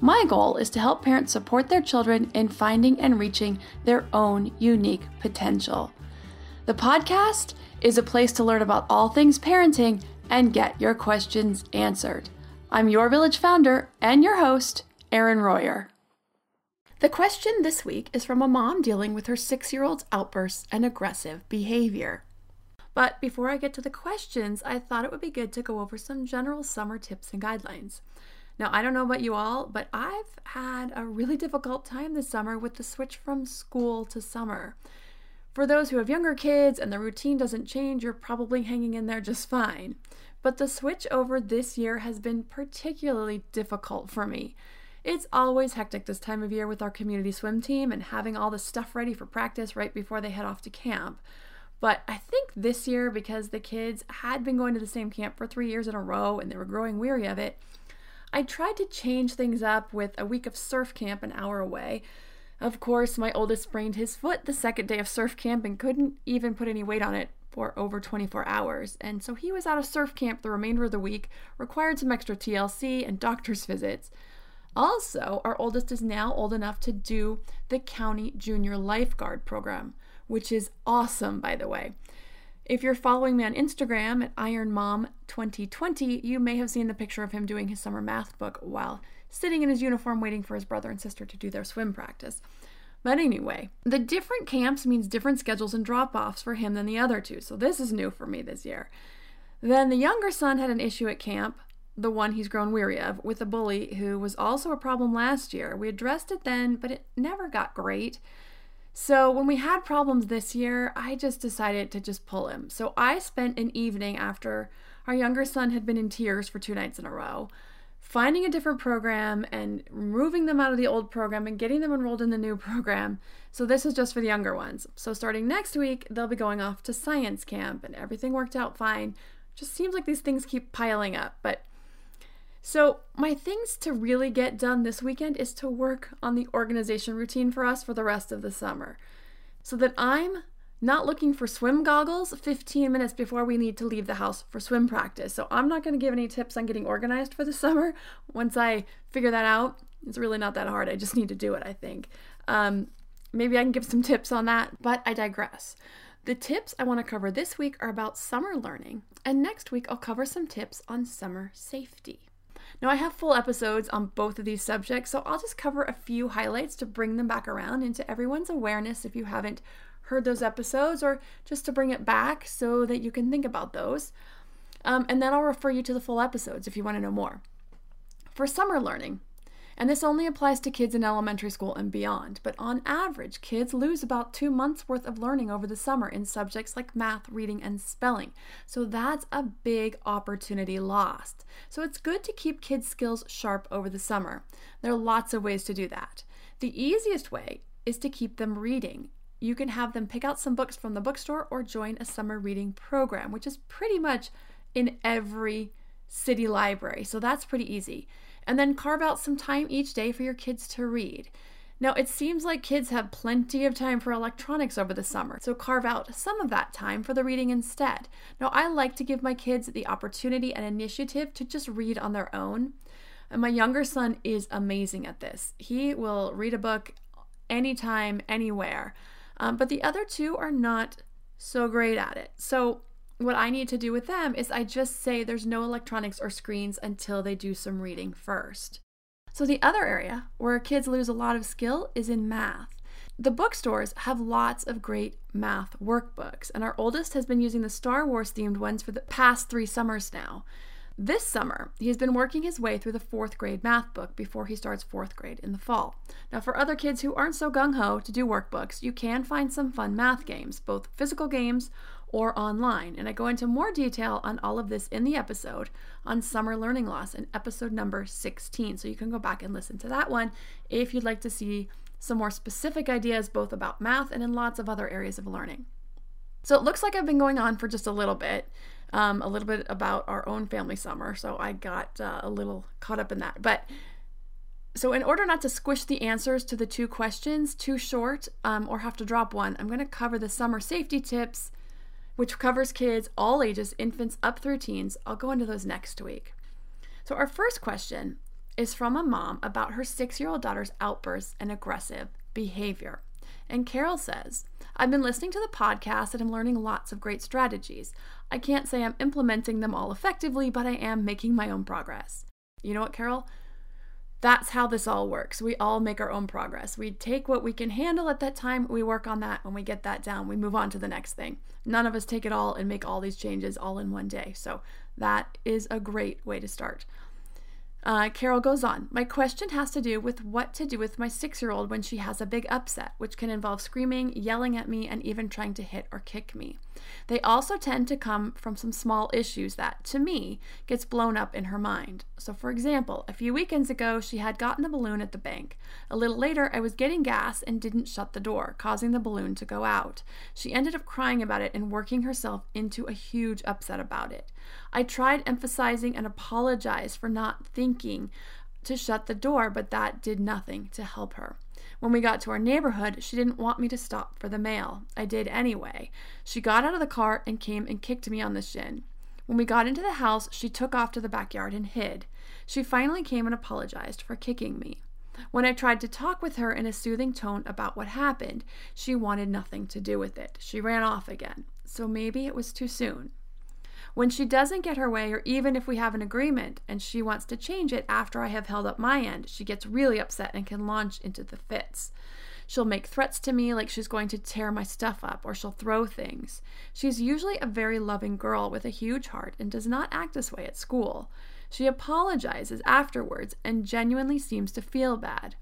My goal is to help parents support their children in finding and reaching their own unique potential. The podcast is a place to learn about all things parenting and get your questions answered. I'm your village founder and your host, Erin Royer. The question this week is from a mom dealing with her six year old's outbursts and aggressive behavior. But before I get to the questions, I thought it would be good to go over some general summer tips and guidelines. Now, I don't know about you all, but I've had a really difficult time this summer with the switch from school to summer. For those who have younger kids and the routine doesn't change, you're probably hanging in there just fine but the switch over this year has been particularly difficult for me. It's always hectic this time of year with our community swim team and having all the stuff ready for practice right before they head off to camp. But I think this year, because the kids had been going to the same camp for three years in a row and they were growing weary of it, I tried to change things up with a week of surf camp an hour away. Of course, my oldest sprained his foot the second day of surf camp and couldn't even put any weight on it for over 24 hours, and so he was out of surf camp the remainder of the week, required some extra TLC and doctor's visits. Also, our oldest is now old enough to do the county junior lifeguard program, which is awesome, by the way. If you're following me on Instagram at IronMom2020, you may have seen the picture of him doing his summer math book while sitting in his uniform waiting for his brother and sister to do their swim practice. But anyway, the different camps means different schedules and drop offs for him than the other two, so this is new for me this year. Then the younger son had an issue at camp, the one he's grown weary of, with a bully who was also a problem last year. We addressed it then, but it never got great. So when we had problems this year, I just decided to just pull him. So I spent an evening after our younger son had been in tears for two nights in a row finding a different program and moving them out of the old program and getting them enrolled in the new program. So this is just for the younger ones. So starting next week, they'll be going off to science camp and everything worked out fine. Just seems like these things keep piling up, but so, my things to really get done this weekend is to work on the organization routine for us for the rest of the summer so that I'm not looking for swim goggles 15 minutes before we need to leave the house for swim practice. So I'm not going to give any tips on getting organized for the summer. Once I figure that out, it's really not that hard. I just need to do it, I think. Um, maybe I can give some tips on that, but I digress. The tips I want to cover this week are about summer learning, and next week I'll cover some tips on summer safety. Now, I have full episodes on both of these subjects, so I'll just cover a few highlights to bring them back around into everyone's awareness if you haven't heard those episodes or just to bring it back so that you can think about those. Um, and then I'll refer you to the full episodes if you want to know more. For summer learning, and this only applies to kids in elementary school and beyond, but on average, kids lose about two months worth of learning over the summer in subjects like math, reading, and spelling. So that's a big opportunity lost. So it's good to keep kids' skills sharp over the summer. There are lots of ways to do that. The easiest way is to keep them reading you can have them pick out some books from the bookstore or join a summer reading program, which is pretty much in every city library. So that's pretty easy. And then carve out some time each day for your kids to read. Now, it seems like kids have plenty of time for electronics over the summer, so carve out some of that time for the reading instead. Now, I like to give my kids the opportunity and initiative to just read on their own. And my younger son is amazing at this. He will read a book anytime, anywhere. Um, but the other two are not so great at it. So, what I need to do with them is I just say there's no electronics or screens until they do some reading first. So, the other area where kids lose a lot of skill is in math. The bookstores have lots of great math workbooks, and our oldest has been using the Star Wars themed ones for the past three summers now. This summer, he has been working his way through the fourth grade math book before he starts fourth grade in the fall. Now, for other kids who aren't so gung ho to do workbooks, you can find some fun math games, both physical games or online. And I go into more detail on all of this in the episode on summer learning loss in episode number 16. So you can go back and listen to that one if you'd like to see some more specific ideas both about math and in lots of other areas of learning. So it looks like I've been going on for just a little bit, um, a little bit about our own family summer. So I got uh, a little caught up in that. But so, in order not to squish the answers to the two questions too short um, or have to drop one, I'm going to cover the summer safety tips which covers kids all ages, infants up through teens. I'll go into those next week. So, our first question is from a mom about her six year old daughter's outbursts and aggressive behavior. And Carol says, I've been listening to the podcast and I'm learning lots of great strategies. I can't say I'm implementing them all effectively, but I am making my own progress. You know what, Carol? That's how this all works. We all make our own progress. We take what we can handle at that time, we work on that. When we get that down, we move on to the next thing. None of us take it all and make all these changes all in one day. So that is a great way to start. Uh, Carol goes on. My question has to do with what to do with my six year old when she has a big upset, which can involve screaming, yelling at me, and even trying to hit or kick me. They also tend to come from some small issues that, to me, gets blown up in her mind. So, for example, a few weekends ago, she had gotten a balloon at the bank. A little later, I was getting gas and didn't shut the door, causing the balloon to go out. She ended up crying about it and working herself into a huge upset about it. I tried emphasizing and apologized for not thinking to shut the door, but that did nothing to help her. When we got to our neighborhood, she didn't want me to stop for the mail. I did anyway. She got out of the car and came and kicked me on the shin. When we got into the house, she took off to the backyard and hid. She finally came and apologized for kicking me. When I tried to talk with her in a soothing tone about what happened, she wanted nothing to do with it. She ran off again. So maybe it was too soon. When she doesn't get her way, or even if we have an agreement and she wants to change it after I have held up my end, she gets really upset and can launch into the fits. She'll make threats to me like she's going to tear my stuff up or she'll throw things. She's usually a very loving girl with a huge heart and does not act this way at school. She apologizes afterwards and genuinely seems to feel bad.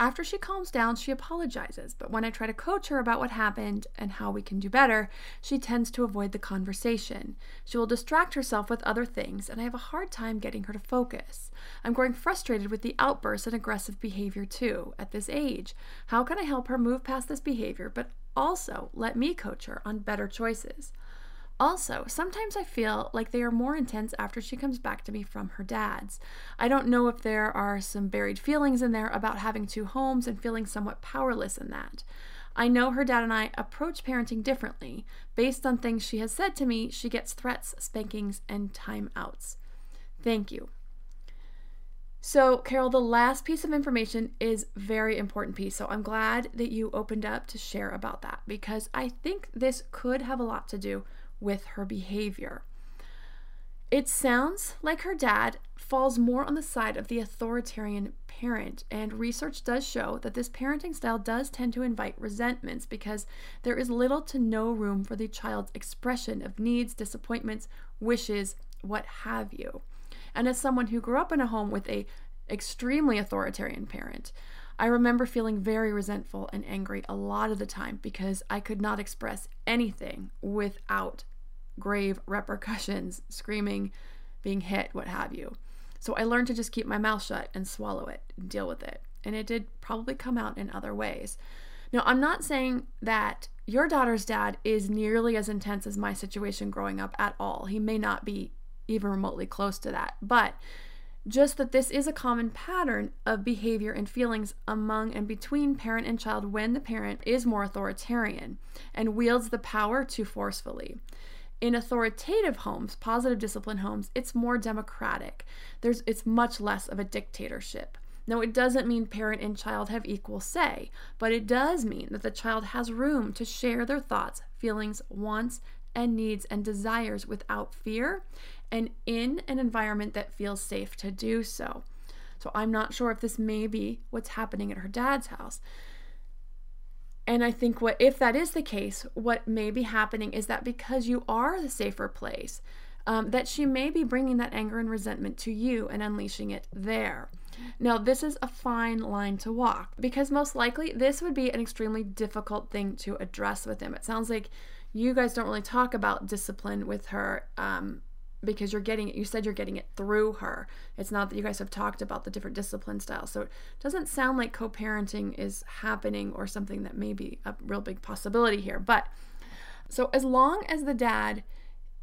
After she calms down, she apologizes, but when I try to coach her about what happened and how we can do better, she tends to avoid the conversation. She will distract herself with other things, and I have a hard time getting her to focus. I'm growing frustrated with the outbursts and aggressive behavior too at this age. How can I help her move past this behavior, but also let me coach her on better choices? Also, sometimes I feel like they are more intense after she comes back to me from her dad's. I don't know if there are some buried feelings in there about having two homes and feeling somewhat powerless in that. I know her dad and I approach parenting differently. Based on things she has said to me, she gets threats, spankings, and timeouts. Thank you. So, Carol, the last piece of information is very important piece. So, I'm glad that you opened up to share about that because I think this could have a lot to do with her behavior. It sounds like her dad falls more on the side of the authoritarian parent, and research does show that this parenting style does tend to invite resentments because there is little to no room for the child's expression of needs, disappointments, wishes, what have you. And as someone who grew up in a home with a extremely authoritarian parent, I remember feeling very resentful and angry a lot of the time because I could not express anything without grave repercussions, screaming, being hit, what have you. So I learned to just keep my mouth shut and swallow it and deal with it. And it did probably come out in other ways. Now, I'm not saying that your daughter's dad is nearly as intense as my situation growing up at all. He may not be even remotely close to that. But just that this is a common pattern of behavior and feelings among and between parent and child when the parent is more authoritarian and wields the power too forcefully. In authoritative homes, positive discipline homes, it's more democratic. There's it's much less of a dictatorship. Now, it doesn't mean parent and child have equal say, but it does mean that the child has room to share their thoughts, feelings, wants, and needs and desires without fear and in an environment that feels safe to do so. So I'm not sure if this may be what's happening at her dad's house. And I think what if that is the case, what may be happening is that because you are the safer place, um, that she may be bringing that anger and resentment to you and unleashing it there. Now, this is a fine line to walk because most likely this would be an extremely difficult thing to address with him. It sounds like you guys don't really talk about discipline with her um, because you're getting it. You said you're getting it through her. It's not that you guys have talked about the different discipline styles. So it doesn't sound like co parenting is happening or something that may be a real big possibility here. But so as long as the dad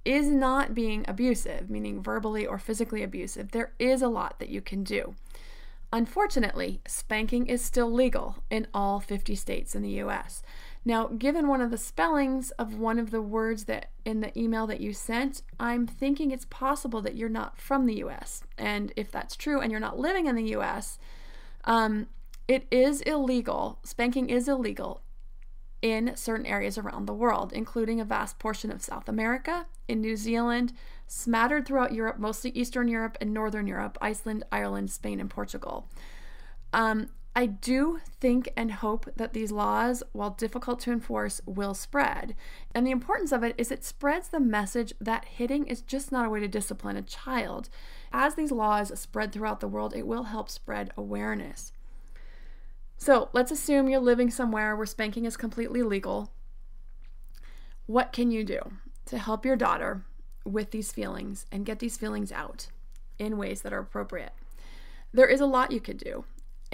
is not being abusive, meaning verbally or physically abusive, there is a lot that you can do. Unfortunately, spanking is still legal in all 50 states in the US. Now, given one of the spellings of one of the words that in the email that you sent, I'm thinking it's possible that you're not from the US. And if that's true and you're not living in the US, um, it is illegal, spanking is illegal in certain areas around the world, including a vast portion of South America, in New Zealand, smattered throughout Europe, mostly Eastern Europe and Northern Europe, Iceland, Ireland, Spain, and Portugal. Um, I do think and hope that these laws, while difficult to enforce, will spread. And the importance of it is it spreads the message that hitting is just not a way to discipline a child. As these laws spread throughout the world, it will help spread awareness. So let's assume you're living somewhere where spanking is completely legal. What can you do to help your daughter with these feelings and get these feelings out in ways that are appropriate? There is a lot you could do.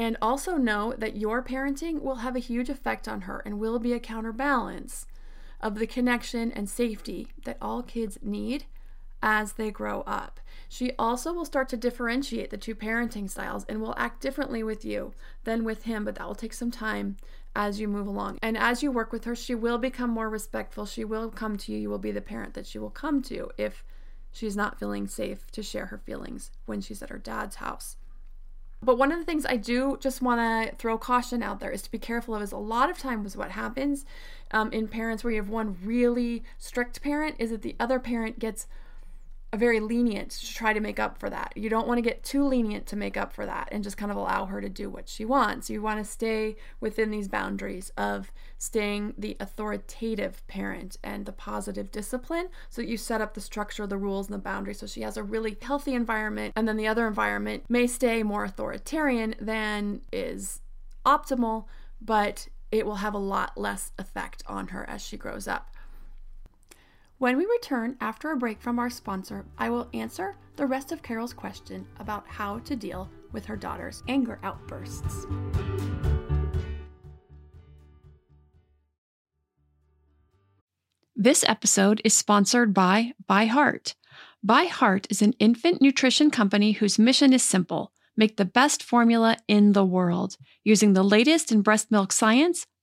And also know that your parenting will have a huge effect on her and will be a counterbalance of the connection and safety that all kids need as they grow up. She also will start to differentiate the two parenting styles and will act differently with you than with him, but that will take some time as you move along. And as you work with her, she will become more respectful. She will come to you. You will be the parent that she will come to if she's not feeling safe to share her feelings when she's at her dad's house. But one of the things I do just want to throw caution out there is to be careful of is a lot of times what happens um, in parents where you have one really strict parent is that the other parent gets very lenient to try to make up for that. You don't want to get too lenient to make up for that and just kind of allow her to do what she wants. You want to stay within these boundaries of staying the authoritative parent and the positive discipline so that you set up the structure, the rules, and the boundaries so she has a really healthy environment. And then the other environment may stay more authoritarian than is optimal, but it will have a lot less effect on her as she grows up. When we return after a break from our sponsor, I will answer the rest of Carol's question about how to deal with her daughter's anger outbursts. This episode is sponsored by ByHeart. By Heart is an infant nutrition company whose mission is simple make the best formula in the world. Using the latest in breast milk science,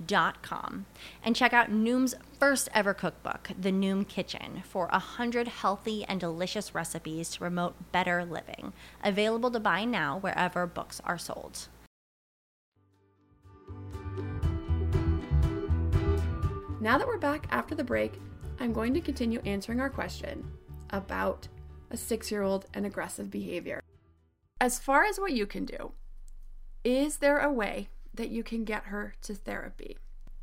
noom.com and check out Noom's first ever cookbook, The Noom Kitchen, for 100 healthy and delicious recipes to promote better living. Available to buy now wherever books are sold. Now that we're back after the break, I'm going to continue answering our question about a six year old and aggressive behavior. As far as what you can do, is there a way that you can get her to therapy.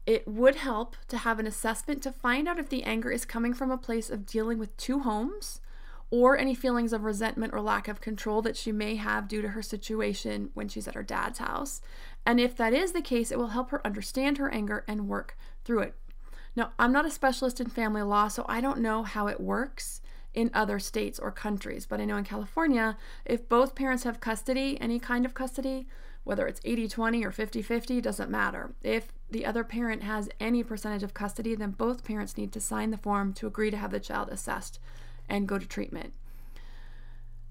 It would help to have an assessment to find out if the anger is coming from a place of dealing with two homes or any feelings of resentment or lack of control that she may have due to her situation when she's at her dad's house. And if that is the case, it will help her understand her anger and work through it. Now, I'm not a specialist in family law, so I don't know how it works in other states or countries, but I know in California, if both parents have custody, any kind of custody, whether it's 80 20 or 50 50, doesn't matter. If the other parent has any percentage of custody, then both parents need to sign the form to agree to have the child assessed and go to treatment.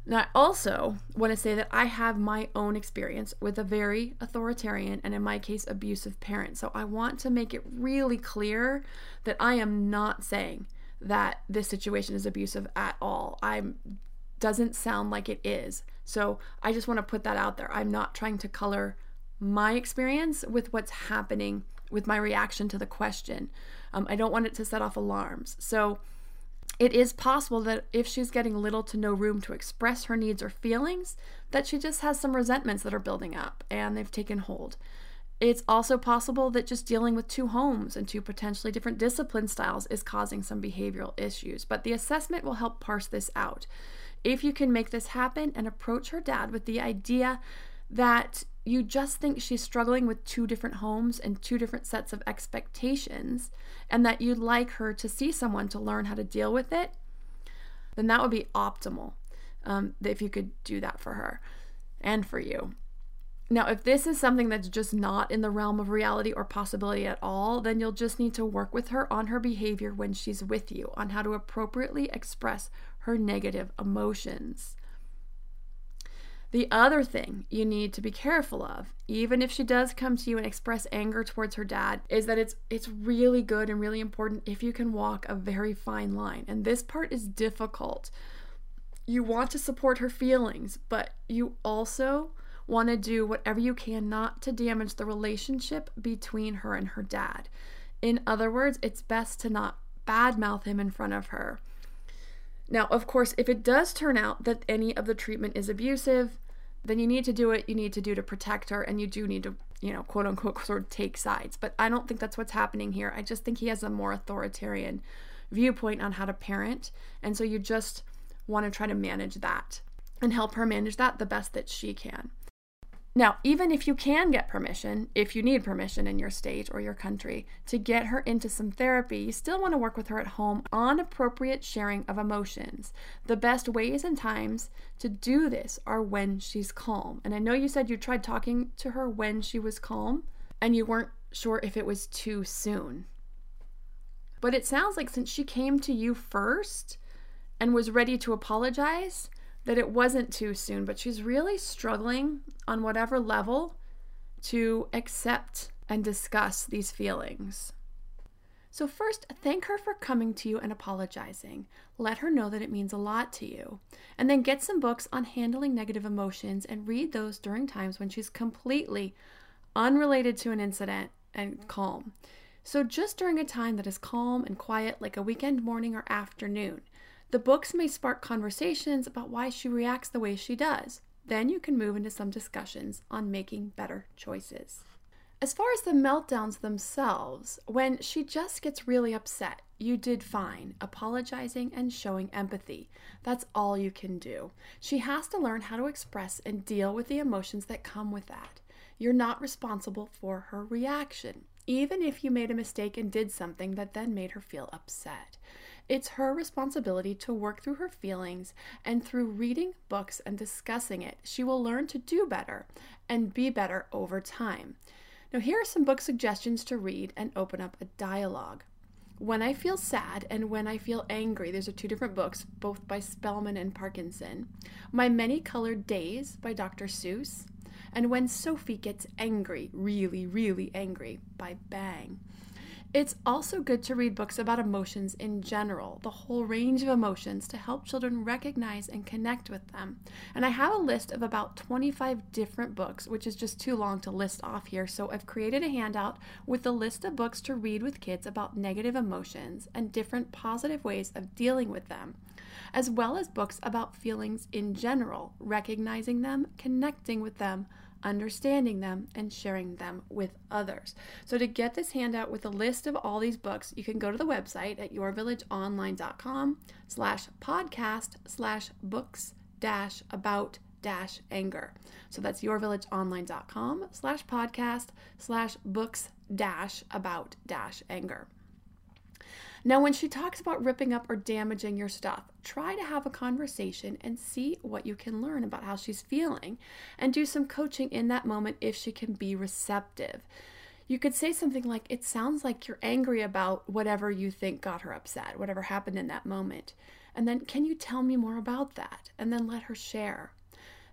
Now, I also want to say that I have my own experience with a very authoritarian and, in my case, abusive parent. So I want to make it really clear that I am not saying that this situation is abusive at all. I'm doesn't sound like it is. So I just want to put that out there. I'm not trying to color my experience with what's happening with my reaction to the question. Um, I don't want it to set off alarms. So it is possible that if she's getting little to no room to express her needs or feelings, that she just has some resentments that are building up and they've taken hold. It's also possible that just dealing with two homes and two potentially different discipline styles is causing some behavioral issues, but the assessment will help parse this out. If you can make this happen and approach her dad with the idea that you just think she's struggling with two different homes and two different sets of expectations, and that you'd like her to see someone to learn how to deal with it, then that would be optimal um, if you could do that for her and for you. Now, if this is something that's just not in the realm of reality or possibility at all, then you'll just need to work with her on her behavior when she's with you, on how to appropriately express her negative emotions. The other thing you need to be careful of, even if she does come to you and express anger towards her dad, is that it's it's really good and really important if you can walk a very fine line. And this part is difficult. You want to support her feelings, but you also want to do whatever you can not to damage the relationship between her and her dad. In other words, it's best to not badmouth him in front of her. Now, of course, if it does turn out that any of the treatment is abusive, then you need to do what you need to do to protect her and you do need to, you know, quote unquote, sort of take sides. But I don't think that's what's happening here. I just think he has a more authoritarian viewpoint on how to parent. And so you just want to try to manage that and help her manage that the best that she can. Now, even if you can get permission, if you need permission in your state or your country to get her into some therapy, you still want to work with her at home on appropriate sharing of emotions. The best ways and times to do this are when she's calm. And I know you said you tried talking to her when she was calm and you weren't sure if it was too soon. But it sounds like since she came to you first and was ready to apologize, that it wasn't too soon, but she's really struggling on whatever level to accept and discuss these feelings. So, first, thank her for coming to you and apologizing. Let her know that it means a lot to you. And then get some books on handling negative emotions and read those during times when she's completely unrelated to an incident and calm. So, just during a time that is calm and quiet, like a weekend morning or afternoon, the books may spark conversations about why she reacts the way she does. Then you can move into some discussions on making better choices. As far as the meltdowns themselves, when she just gets really upset, you did fine, apologizing and showing empathy. That's all you can do. She has to learn how to express and deal with the emotions that come with that. You're not responsible for her reaction, even if you made a mistake and did something that then made her feel upset. It's her responsibility to work through her feelings, and through reading books and discussing it, she will learn to do better and be better over time. Now, here are some book suggestions to read and open up a dialogue. When I Feel Sad and When I Feel Angry, these are two different books, both by Spelman and Parkinson. My Many Colored Days by Dr. Seuss. And When Sophie Gets Angry, Really, Really Angry by Bang. It's also good to read books about emotions in general, the whole range of emotions, to help children recognize and connect with them. And I have a list of about 25 different books, which is just too long to list off here. So I've created a handout with a list of books to read with kids about negative emotions and different positive ways of dealing with them, as well as books about feelings in general, recognizing them, connecting with them, understanding them, and sharing them with others. So to get this handout with a list of all these books, you can go to the website at yourvillageonline.com slash podcast slash books dash about dash anger. So that's yourvillageonline.com slash podcast slash books dash about dash anger. Now, when she talks about ripping up or damaging your stuff, try to have a conversation and see what you can learn about how she's feeling and do some coaching in that moment if she can be receptive. You could say something like, It sounds like you're angry about whatever you think got her upset, whatever happened in that moment. And then, can you tell me more about that? And then let her share.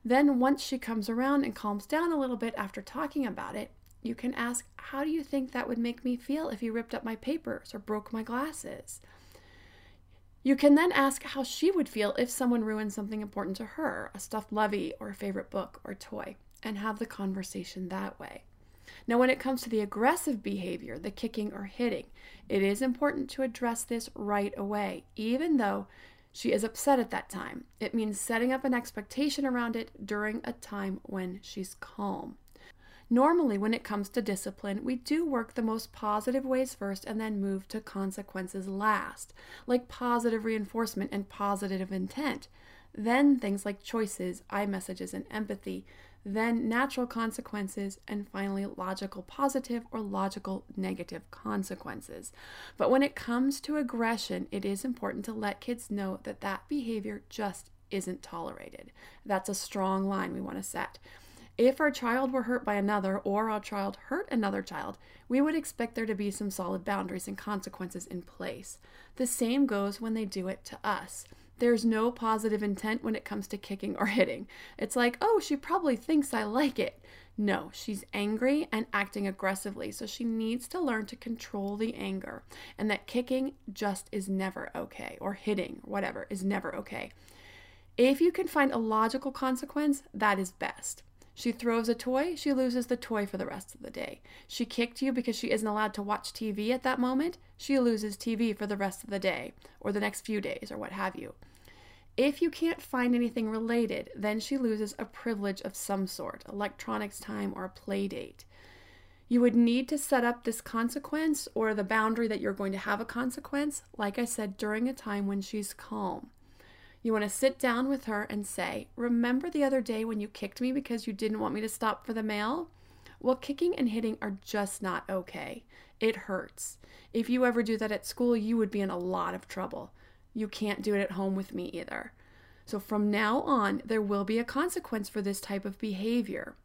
Then, once she comes around and calms down a little bit after talking about it, you can ask, How do you think that would make me feel if you ripped up my papers or broke my glasses? You can then ask how she would feel if someone ruined something important to her, a stuffed lovey or a favorite book or toy, and have the conversation that way. Now, when it comes to the aggressive behavior, the kicking or hitting, it is important to address this right away, even though she is upset at that time. It means setting up an expectation around it during a time when she's calm. Normally, when it comes to discipline, we do work the most positive ways first and then move to consequences last, like positive reinforcement and positive intent. Then things like choices, I messages, and empathy. Then natural consequences, and finally logical positive or logical negative consequences. But when it comes to aggression, it is important to let kids know that that behavior just isn't tolerated. That's a strong line we want to set. If our child were hurt by another or our child hurt another child, we would expect there to be some solid boundaries and consequences in place. The same goes when they do it to us. There's no positive intent when it comes to kicking or hitting. It's like, oh, she probably thinks I like it. No, she's angry and acting aggressively, so she needs to learn to control the anger. And that kicking just is never okay, or hitting, whatever, is never okay. If you can find a logical consequence, that is best. She throws a toy, she loses the toy for the rest of the day. She kicked you because she isn't allowed to watch TV at that moment, she loses TV for the rest of the day, or the next few days, or what have you. If you can't find anything related, then she loses a privilege of some sort, electronics time or a play date. You would need to set up this consequence or the boundary that you're going to have a consequence, like I said, during a time when she's calm. You want to sit down with her and say, Remember the other day when you kicked me because you didn't want me to stop for the mail? Well, kicking and hitting are just not okay. It hurts. If you ever do that at school, you would be in a lot of trouble. You can't do it at home with me either. So from now on, there will be a consequence for this type of behavior.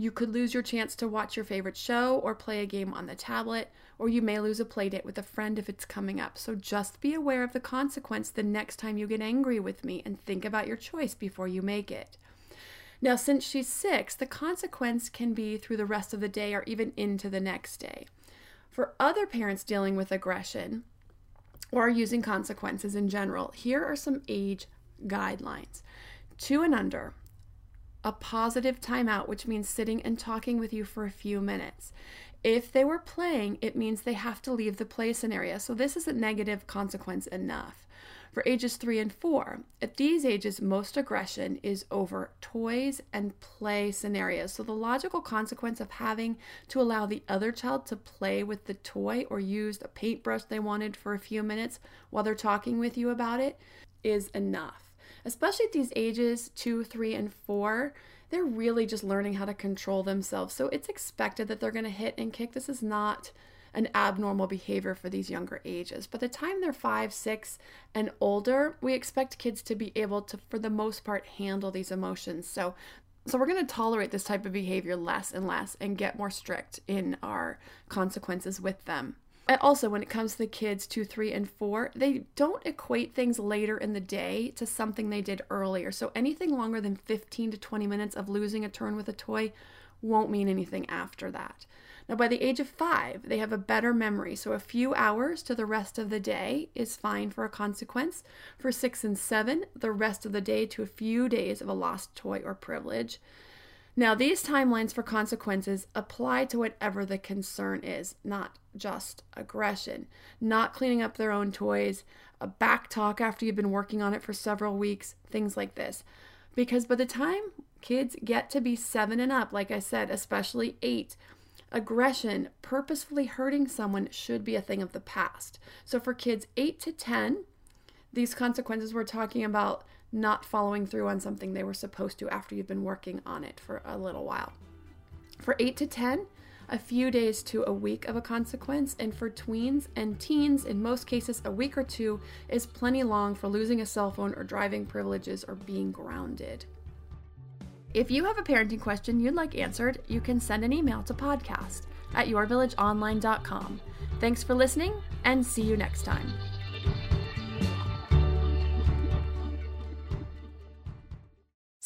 You could lose your chance to watch your favorite show or play a game on the tablet, or you may lose a playdate with a friend if it's coming up. So just be aware of the consequence the next time you get angry with me and think about your choice before you make it. Now, since she's six, the consequence can be through the rest of the day or even into the next day. For other parents dealing with aggression or using consequences in general, here are some age guidelines. Two and under, a positive timeout, which means sitting and talking with you for a few minutes. If they were playing, it means they have to leave the play scenario. So this is a negative consequence enough. For ages three and four, at these ages, most aggression is over toys and play scenarios. So the logical consequence of having to allow the other child to play with the toy or use a paintbrush they wanted for a few minutes while they're talking with you about it is enough especially at these ages two, three, and four, they're really just learning how to control themselves. So it's expected that they're going to hit and kick. This is not an abnormal behavior for these younger ages. By the time they're five, six, and older, we expect kids to be able to, for the most part, handle these emotions. So so we're going to tolerate this type of behavior less and less and get more strict in our consequences with them. Also, when it comes to the kids two, three, and four, they don't equate things later in the day to something they did earlier. So anything longer than 15 to 20 minutes of losing a turn with a toy won't mean anything after that. Now, by the age of five, they have a better memory, so a few hours to the rest of the day is fine for a consequence. For six and seven, the rest of the day to a few days of a lost toy or privilege. Now, these timelines for consequences apply to whatever the concern is, not just aggression, not cleaning up their own toys, a back talk after you've been working on it for several weeks, things like this. Because by the time kids get to be seven and up, like I said, especially eight, aggression, purposefully hurting someone should be a thing of the past. So for kids 8 to 10, these consequences we're talking about not following through on something they were supposed to after you've been working on it for a little while. For 8 to 10, a few days to a week of a consequence, and for tweens and teens, in most cases, a week or two is plenty long for losing a cell phone or driving privileges or being grounded. If you have a parenting question you'd like answered, you can send an email to podcast at yourvillageonline.com. Thanks for listening, and see you next time.